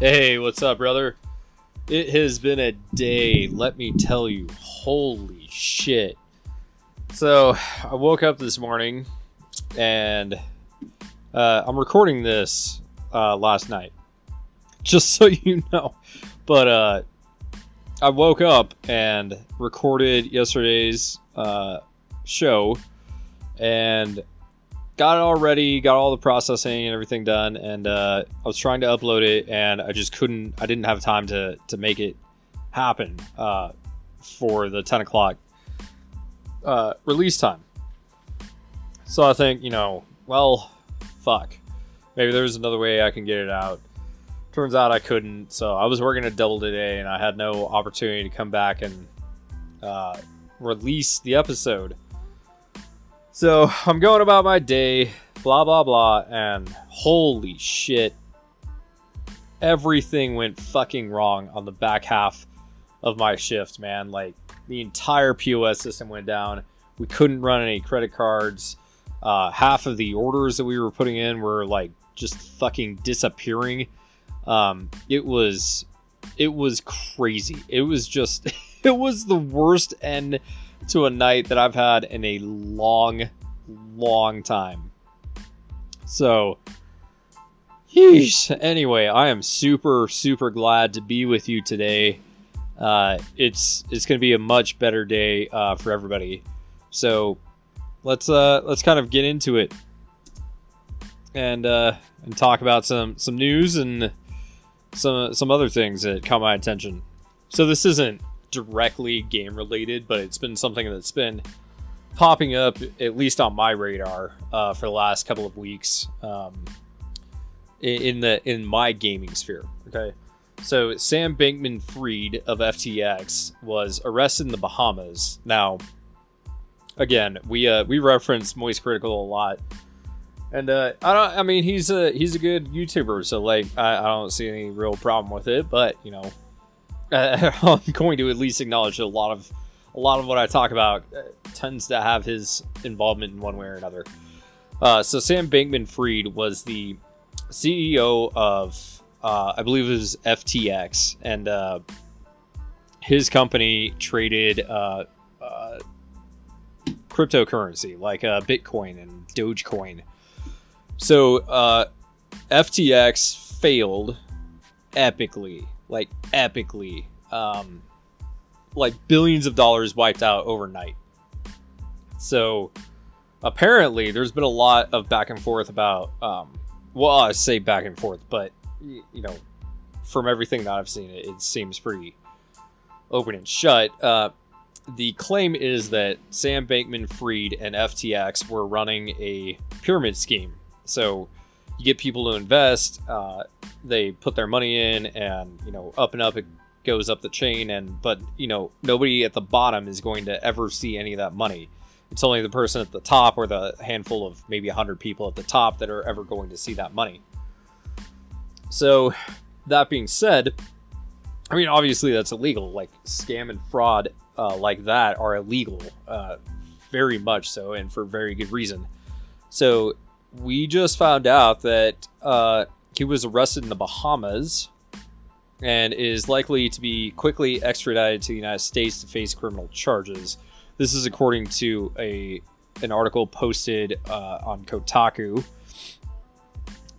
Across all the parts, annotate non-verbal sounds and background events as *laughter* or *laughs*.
Hey, what's up, brother? It has been a day, let me tell you. Holy shit. So, I woke up this morning and uh, I'm recording this uh, last night, *laughs* just so you know. But uh, I woke up and recorded yesterday's uh, show and got it all ready, got all the processing and everything done, and uh, I was trying to upload it, and I just couldn't. I didn't have time to to make it happen uh, for the ten o'clock uh, release time. So I think you know, well, fuck, maybe there's another way I can get it out. Turns out I couldn't, so I was working a double today, and I had no opportunity to come back and uh, release the episode. So I'm going about my day, blah blah blah, and holy shit, everything went fucking wrong on the back half of my shift, man. Like the entire POS system went down. We couldn't run any credit cards. Uh, half of the orders that we were putting in were like just fucking disappearing. Um, it was, it was crazy. It was just, *laughs* it was the worst end to a night that I've had in a long, long time. So, yeesh. Anyway, I am super, super glad to be with you today. Uh, it's it's going to be a much better day uh, for everybody. So, let's uh, let's kind of get into it and uh, and talk about some some news and some some other things that caught my attention. So this isn't directly game related, but it's been something that's been popping up at least on my radar uh, for the last couple of weeks um, in the in my gaming sphere. Okay, so Sam Bankman Fried of FTX was arrested in the Bahamas. Now, again, we uh, we reference Moist Critical a lot. And uh, I don't. I mean, he's a he's a good YouTuber, so like I, I don't see any real problem with it. But you know, *laughs* uh, I'm going to at least acknowledge a lot of a lot of what I talk about uh, tends to have his involvement in one way or another. Uh, so Sam Bankman-Fried was the CEO of, uh, I believe it was FTX, and uh, his company traded uh, uh, cryptocurrency like Bitcoin and Dogecoin. So FTX failed epically like epically um like billions of dollars wiped out overnight. So apparently there's been a lot of back and forth about um well i say back and forth but you know from everything that i've seen it, it seems pretty open and shut. Uh the claim is that sam bankman fried and ftx were running a pyramid scheme. So you get people to invest uh, they put their money in and you know up and up it goes up the chain and but you know nobody at the bottom is going to ever see any of that money. It's only the person at the top or the handful of maybe 100 people at the top that are ever going to see that money. So that being said i mean obviously that's illegal. Like scam and fraud uh, like that are illegal uh, very much so and for very good reason. So we just found out that uh, he was arrested in the Bahamas and is likely to be quickly extradited to the United States to face criminal charges. This is according to a an article posted uh, on Kotaku,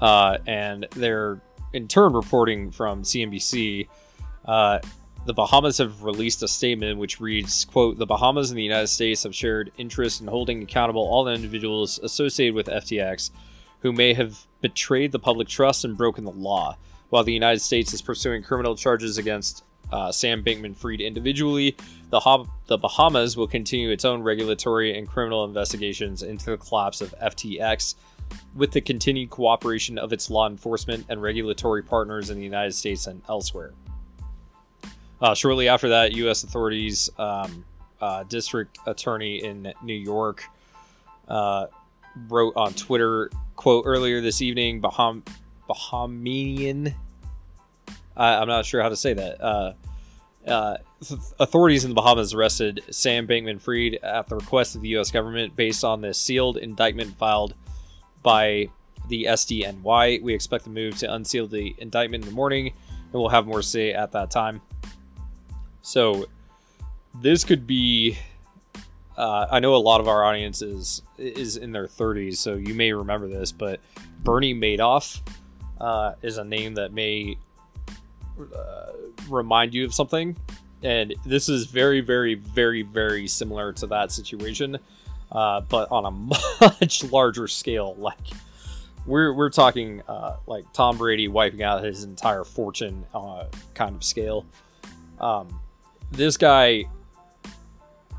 uh, and they're in turn reporting from CNBC. The Bahamas have released a statement which reads, quote, The Bahamas and the United States have shared interest in holding accountable all the individuals associated with FTX who may have betrayed the public trust and broken the law, while the United States is pursuing criminal charges against uh, Sam Bankman Fried individually. The, the Bahamas will continue its own regulatory and criminal investigations into the collapse of FTX with the continued cooperation of its law enforcement and regulatory partners in the United States and elsewhere. Uh, shortly after that, U.S. authorities, um, uh, district attorney in New York, uh, wrote on Twitter, "quote Earlier this evening, Baham Bahamian, I'm not sure how to say that. Uh, uh, authorities in the Bahamas arrested Sam Bankman-Fried at the request of the U.S. government based on the sealed indictment filed by the SDNY. We expect the move to unseal the indictment in the morning." and we'll have more say at that time. So this could be. Uh, I know a lot of our audience is is in their 30s, so you may remember this, but Bernie Madoff uh, is a name that may uh, remind you of something, and this is very, very, very, very similar to that situation, uh, but on a *laughs* much larger scale. Like we're we're talking uh, like Tom Brady wiping out his entire fortune uh, kind of scale. Um, this guy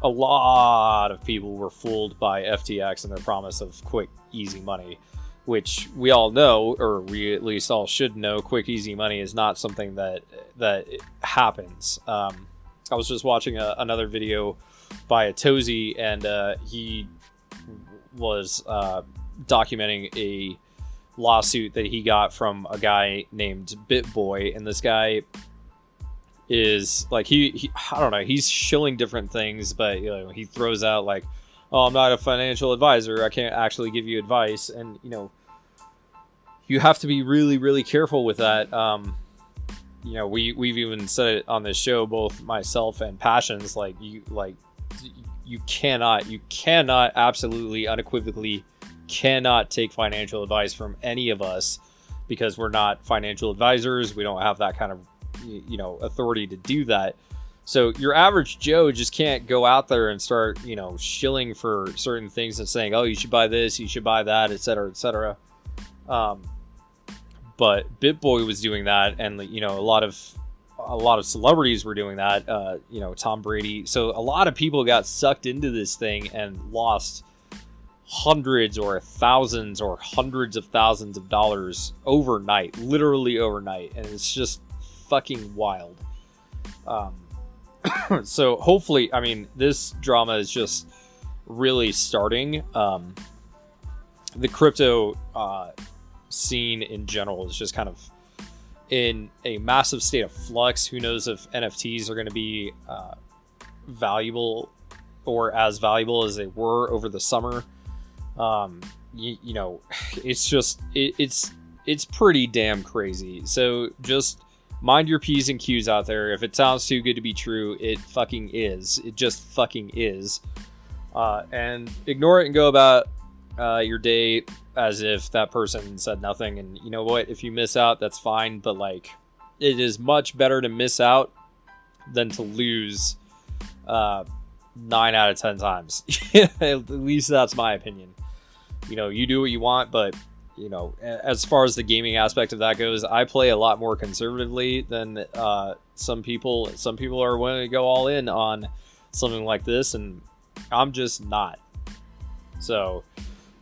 a lot of people were fooled by FTX and their promise of quick, easy money, which we all know, or we at least all should know, quick, easy money is not something that that happens. Um, I was just watching a, another video by Atozy, and uh, he was uh, documenting a lawsuit that he got from a guy named BitBoy, and this guy is like he, he I don't know he's shilling different things, but you know he throws out like, oh I'm not a financial advisor, I can't actually give you advice, and you know you have to be really really careful with that. Um, you know we we've even said it on this show, both myself and Passions, like you like you cannot you cannot absolutely unequivocally cannot take financial advice from any of us because we're not financial advisors. We don't have that kind of you know authority to do that. So your average Joe just can't go out there and start you know shilling for certain things and saying, oh, you should buy this, you should buy that, etc., etc. Um, but BitBoy was doing that, and you know a lot of a lot of celebrities were doing that. Uh, you know Tom Brady. So a lot of people got sucked into this thing and lost hundreds or thousands or hundreds of thousands of dollars overnight, literally overnight, and it's just fucking wild. Um, *coughs* so hopefully, I mean, this drama is just really starting. Um, the crypto uh, scene in general is just kind of in a massive state of flux. Who knows if NFTs are going to be uh, valuable or as valuable as they were over the summer? Um, you, you know, *laughs* it's just it, it's it's pretty damn crazy. So just mind your P's and Q's out there. If it sounds too good to be true, it fucking is. It just fucking is. Uh, and ignore it and go about uh, your day as if that person said nothing. And you know what? If you miss out, that's fine. But like, it is much better to miss out than to lose uh, nine out of ten times. *laughs* At least that's my opinion. You know, you do what you want, but you know, as far as the gaming aspect of that goes, I play a lot more conservatively than uh, some people. Some people are willing to go all in on something like this, and I'm just not. So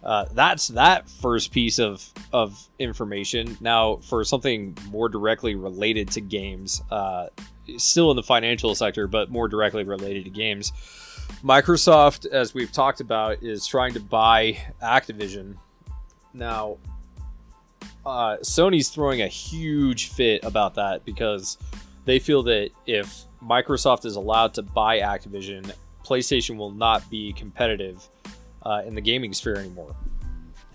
uh, that's that first piece of of information. Now, for something more directly related to games, uh, still in the financial sector, but more directly related to games. Microsoft, as we've talked about, is trying to buy Activision now, uh, Sony's throwing a huge fit about that because they feel that if Microsoft is allowed to buy Activision, PlayStation will not be competitive uh, in the gaming sphere anymore.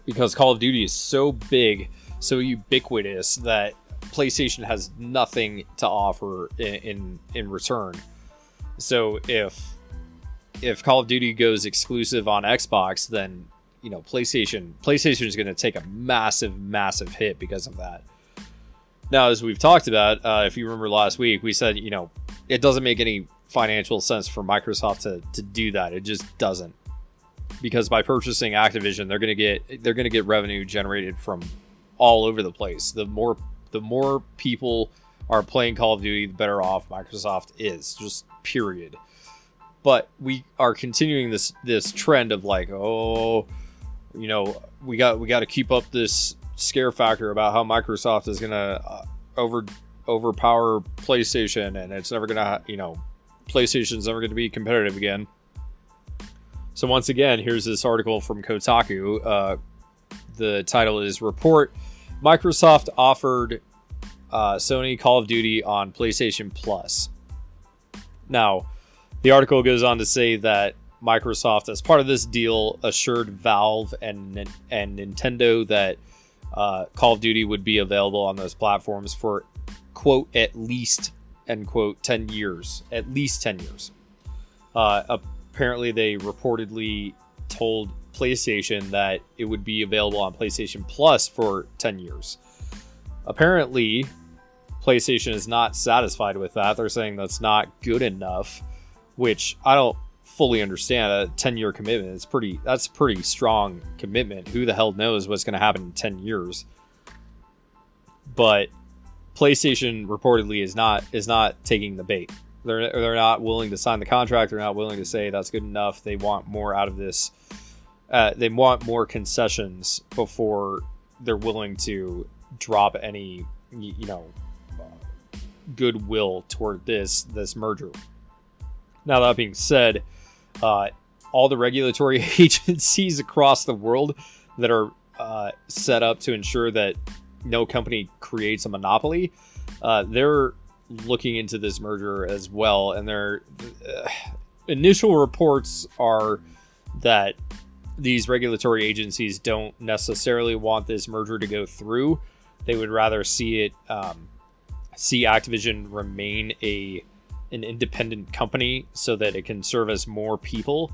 Because Call of Duty is so big, so ubiquitous that PlayStation has nothing to offer in in, in return. So if if Call of Duty goes exclusive on Xbox, then you know PlayStation PlayStation is going to take a massive massive hit because of that. Now, as we've talked about, uh, if you remember last week, we said you know it doesn't make any financial sense for Microsoft to to do that. It just doesn't because by purchasing Activision, they're going to get they're going to get revenue generated from all over the place. The more the more people are playing Call of Duty, the better off Microsoft is. Just period. But we are continuing this this trend of like, oh, you know, we got we got to keep up this scare factor about how Microsoft is gonna uh, over overpower PlayStation and it's never gonna you know PlayStation's never gonna be competitive again. So once again, here's this article from Kotaku. Uh, the title is "Report: Microsoft offered uh, Sony Call of Duty on PlayStation Plus." Now, the article goes on to say that Microsoft, as part of this deal, assured Valve and and Nintendo that uh, Call of Duty would be available on those platforms for quote at least end quote 10 years at least 10 years. Uh, apparently they reportedly told playstation that it would be available on playstation plus for 10 years. Apparently playstation is not satisfied with that. They're saying that's not good enough which i don't fully understand a 10 year commitment it's pretty that's a pretty strong commitment who the hell knows what's going to happen in 10 years but PlayStation reportedly is not is not taking the bait. They're they're not willing to sign the contract. They're not willing to say that's good enough. They want more out of this. Uh, they want more concessions before they're willing to drop any you know goodwill toward this this merger. Now that being said, uh, all the regulatory *laughs* agencies across the world that are uh, set up to ensure that no company creates a monopoly, uh, they're looking into this merger as well. And their uh, initial reports are that these regulatory agencies don't necessarily want this merger to go through. They would rather see it um, see Activision remain a an independent company so that it can service more people.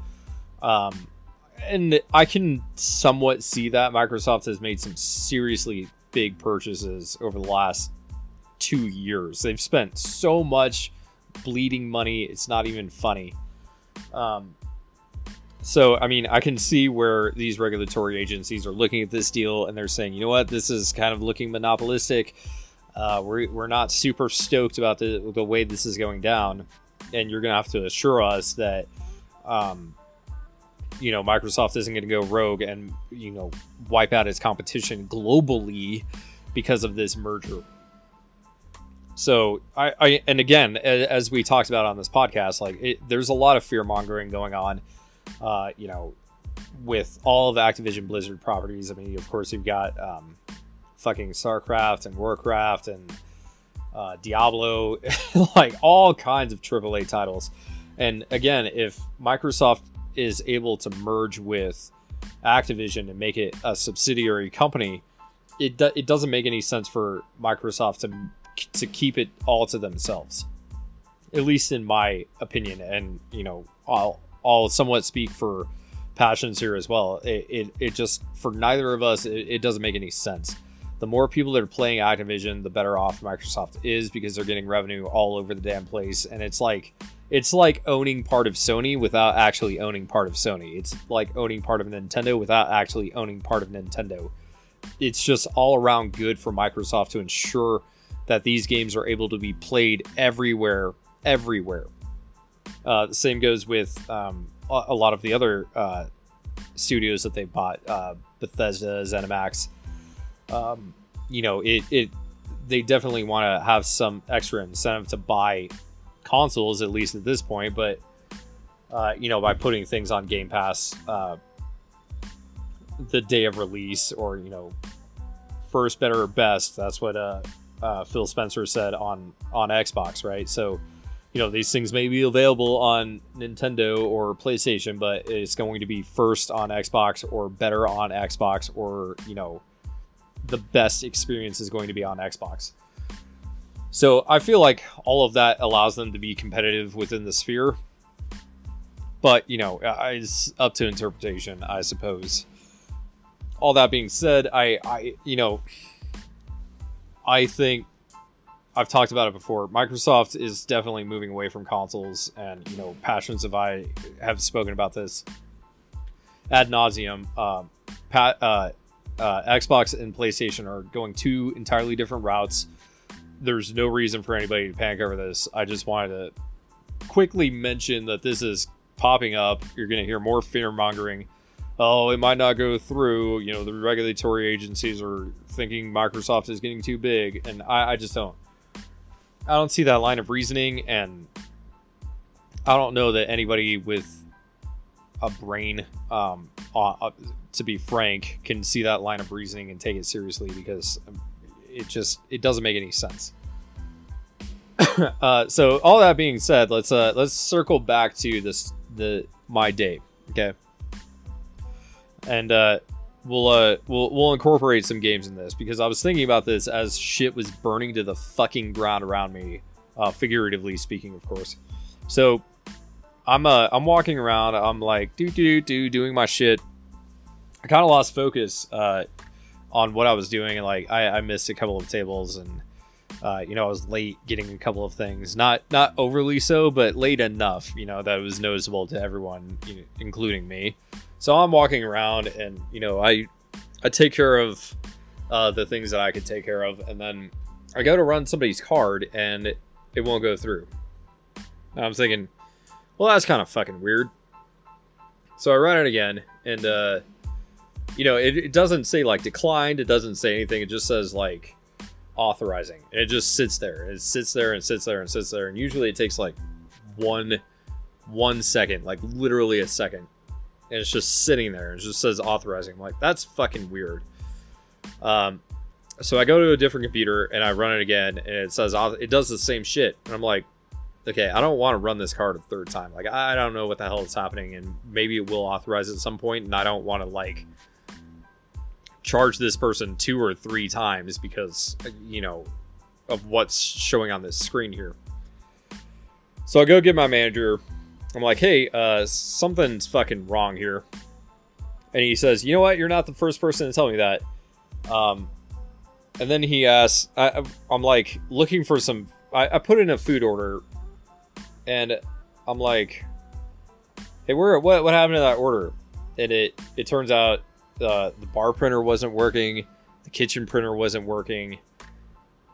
Um, and I can somewhat see that Microsoft has made some seriously big purchases over the last two years. They've spent so much bleeding money, it's not even funny. Um, so, I mean, I can see where these regulatory agencies are looking at this deal and they're saying, you know what, this is kind of looking monopolistic. Uh, we're, we're not super stoked about the, the way this is going down. And you're going to have to assure us that um, you know Microsoft isn't going to go rogue and you know wipe out its competition globally because of this merger. So I, I and again, as we talked about on this podcast, like it, there's a lot of fear mongering going on. Uh, you know, with all of Activision Blizzard properties. I mean, of course, you've got um, fucking StarCraft and Warcraft and uh, Diablo, *laughs* like all kinds of AAA titles. And again, if Microsoft is able to merge with Activision and make it a subsidiary company, it do, it doesn't make any sense for Microsoft to to keep it all to themselves. At least in my opinion, and you know, I'll I'll somewhat speak for passions here as well. It it, it just for neither of us, it, it doesn't make any sense. The more people that are playing Activision, the better off Microsoft is because they're getting revenue all over the damn place, and it's like it's like owning part of Sony without actually owning part of Sony. It's like owning part of Nintendo without actually owning part of Nintendo. It's just all around good for Microsoft to ensure that these games are able to be played everywhere, everywhere. Uh, the same goes with um, a lot of the other uh, studios that they bought, uh, Bethesda, ZeniMax. Um, you know, it, it they definitely want to have some extra incentive to buy consoles at least at this point, but uh, you know by putting things on Game Pass uh, the day of release or you know first, better, or best. That's what uh, uh, Phil Spencer said on on Xbox, right? So you know these things may be available on Nintendo or PlayStation, but it's going to be first on Xbox or better on Xbox or you know the best experience is going to be on Xbox. So I feel like all of that allows them to be competitive within the sphere. But, you know, it's up to interpretation, I suppose. All that being said, I, I you know, I think I've talked about it before. Microsoft is definitely moving away from consoles, and you know, passions of I have spoken about this ad nauseum. Um, pat, uh, uh, Xbox and PlayStation are going two entirely different routes there's no reason for anybody to panic over this. I just wanted to quickly mention that this is popping up. You're going to hear more fear mongering. Oh, it might not go through. You know, the regulatory agencies are thinking Microsoft is getting too big, and I, I just don't. I don't see that line of reasoning, and I don't know that anybody with a brain, um, uh, to be frank, can see that line of reasoning and take it seriously because it just it doesn't make any sense. *coughs* uh, so all that being said, let's uh, let's circle back to this the my day, okay? And uh, we'll uh we'll we'll incorporate some games in this because I was thinking about this as shit was burning to the fucking ground around me, uh, figuratively speaking, of course. So I'm uh I'm walking around. I'm like do do do doing my shit. I kind of lost focus uh on what I was doing and like I, I missed a couple of tables and uh, you know I was late getting a couple of things. Not not overly so, but late enough. You know that was noticeable to everyone, you know, including me. So I'm walking around and you know I I take care of uh, the things that I could take care of, and then I go to run somebody's card and it, it won't go through. And I'm thinking, well, that's kind of fucking weird. So I run it again, and uh, you know, it, it doesn't say like declined. It doesn't say anything. It just says like authorizing. And it just sits there. It sits there and sits there and sits there. And usually it takes like one one second, like literally a second and it's just sitting there. It just says authorizing. I'm like, that's fucking weird. Um, so I go to a different computer and I run it again, and it says it does the same shit. And I'm like, okay, I don't want to run this card a third time. Like, I don't know what the hell is happening, and maybe it will authorize at some point, and I don't want to like charge this person two or three times because you know of what's showing on this screen here. So I go get my manager I'm like, hey, uh, something's fucking wrong here. And he says, you know what? You're not the first person to tell me that. Um, and then he asks, I, am like looking for some. I, I, put in a food order, and I'm like, hey, where? What? What happened to that order? And it it turns out uh, the bar printer wasn't working, the kitchen printer wasn't working,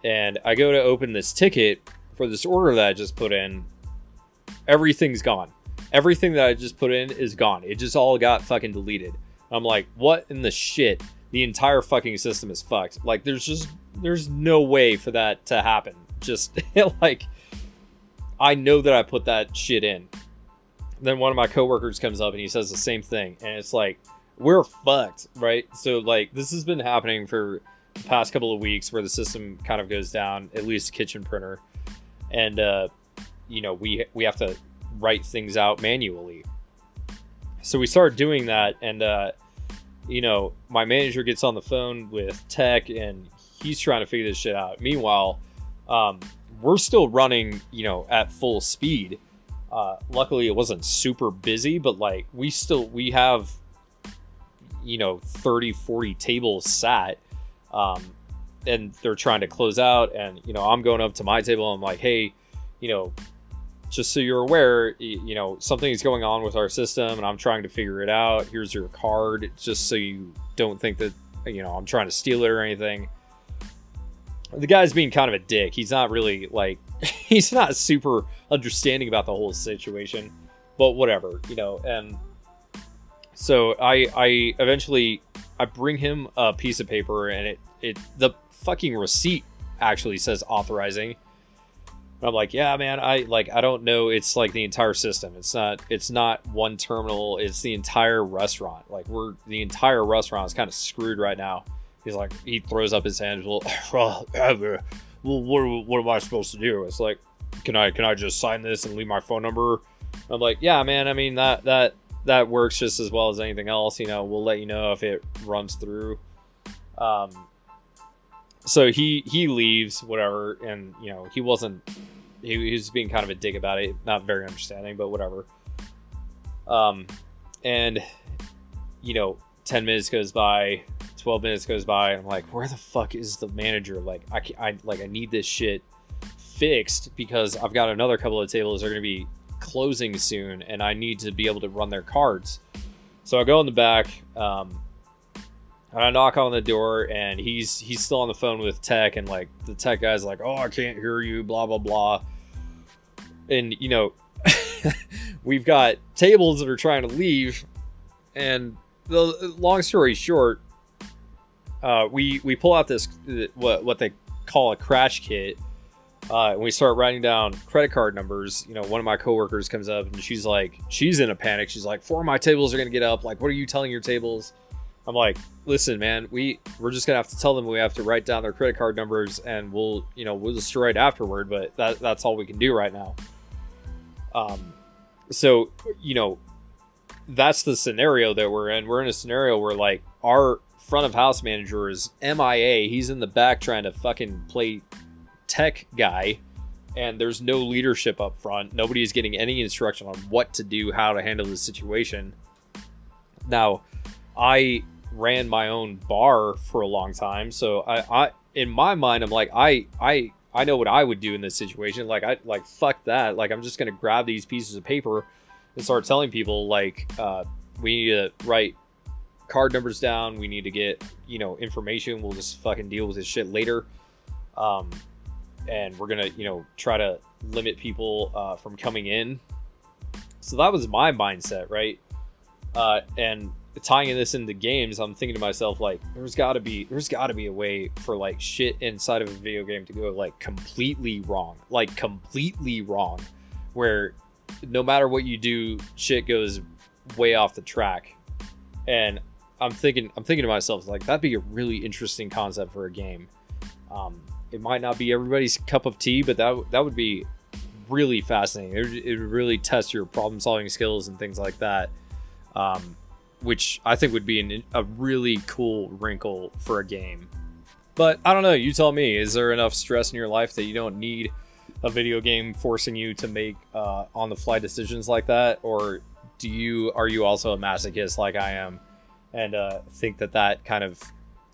and I go to open this ticket for this order that I just put in, everything's gone. Everything that I just put in is gone. It just all got fucking deleted. I'm like, what in the shit? The entire fucking system is fucked. Like, there's just there's no way for that to happen. Just *laughs* like, I know that I put that shit in. Then one of my coworkers comes up and he says the same thing, and it's like, we're fucked, right? So like, this has been happening for the past couple of weeks, where the system kind of goes down, at least kitchen printer, and uh, you know we we have to write things out manually. So we started doing that, and uh, you know my manager gets on the phone with tech, and he's trying to figure this shit out. Meanwhile, um, we're still running, you know, at full speed. Uh, luckily, it wasn't super busy, but like we still we have, you know, 30, 40 tables sat. Um, and they're trying to close out and you know i'm going up to my table i'm like hey you know just so you're aware, you know, something is going on with our system and I'm trying to figure it out. Here's your card, just so you don't think that, you know, I'm trying to steal it or anything. The guy's being kind of a dick. He's not really like, *laughs* he's not super understanding about the whole situation, but whatever, you know, and so I, I eventually, I bring him a piece of paper and it, it, the fucking receipt actually says authorizing I'm like, yeah, man, I like I don't know. It's like the entire system. It's not it's not one terminal. It's the entire restaurant. Like we're the entire restaurant is kind of screwed right now. He's like he throws up his hands. *laughs* Well, what, what am I supposed to do? It's like, can I can I just sign this and leave my phone number? I'm like, yeah, man. I mean that that that works just as well as anything else. You know, we'll let you know if it runs through. Um, so he he leaves whatever and you know he wasn't he, he, was being kind of a dick about it not very understanding but whatever um and you know 10 minutes goes by 12 minutes goes by and i'm like where the fuck is the manager like i, I like i need this shit fixed because i've got another couple of tables that are going to be closing soon and i need to be able to run their cards so i go in the back um and I knock on the door, and he's he's still on the phone with tech, and like the tech guy's like, "Oh, I can't hear you," blah blah blah. And you know, *laughs* we've got tables that are trying to leave, and the long story short, uh, we we pull out this what what they call a crash kit, uh, and we start writing down credit card numbers. You know, one of my coworkers comes up and she's like, she's in a panic. She's like, four of my tables are gonna get up. Like, what are you telling your tables? I'm like, listen, man, we we're just gonna have to tell them we have to write down their credit card numbers, and we'll you know we'll destroy it afterward. But that that's all we can do right now. Um, so you know, that's the scenario that we're in. We're in a scenario where like our front of house manager is MIA. He's in the back trying to fucking play tech guy, and there's no leadership up front. Nobody is getting any instruction on what to do, how to handle the situation. Now, I ran my own bar for a long time, so I, I in my mind, I'm like, I, I, I know what I would do in this situation. Like, I like fuck that. Like, I'm just gonna grab these pieces of paper and start telling people like, uh, we need to write card numbers down. We need to get you know information. We'll just fucking deal with this shit later. Um, and we're gonna you know try to limit people uh, from coming in. So that was my mindset, right? Uh, and tying this into games, I'm thinking to myself like, there's got to be there's got to be a way for like shit inside of a video game to go like completely wrong, like completely wrong, where no matter what you do, shit goes way off the track. And I'm thinking I'm thinking to myself like that'd be a really interesting concept for a game. Um, it might not be everybody's cup of tea, but that that would be really fascinating. It would, it would really test your problem solving skills and things like that. Um, which I think would be an, a really cool wrinkle for a game. But I don't know. You tell me. Is there enough stress in your life that you don't need a video game forcing you to make uh, on the fly decisions like that, or do you are you also a masochist like I am, and uh, think that that kind of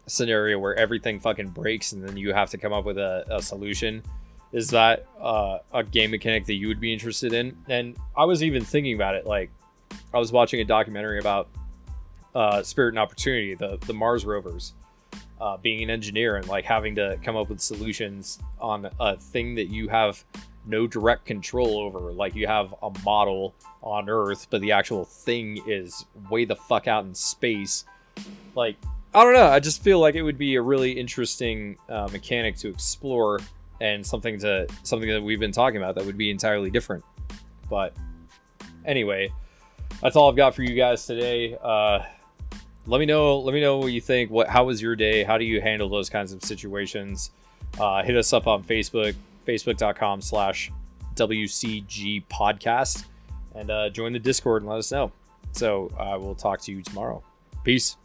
scenario where everything fucking breaks and then you have to come up with a, a solution is that uh, a game mechanic that you would be interested in? And I was even thinking about it. Like, I was watching a documentary about uh, Spirit and Opportunity, the the Mars rovers, uh, being an engineer and like having to come up with solutions on a thing that you have no direct control over. Like you have a model on Earth, but the actual thing is way the fuck out in space. Like I don't know. I just feel like it would be a really interesting uh, mechanic to explore and something to something that we've been talking about that would be entirely different. But anyway, that's all I've got for you guys today. Uh, let me know let me know what you think what how was your day how do you handle those kinds of situations uh, hit us up on facebook facebook.com slash wcg podcast. And uh, join the discord and let us know. So i uh, will talk to you tomorrow. Peace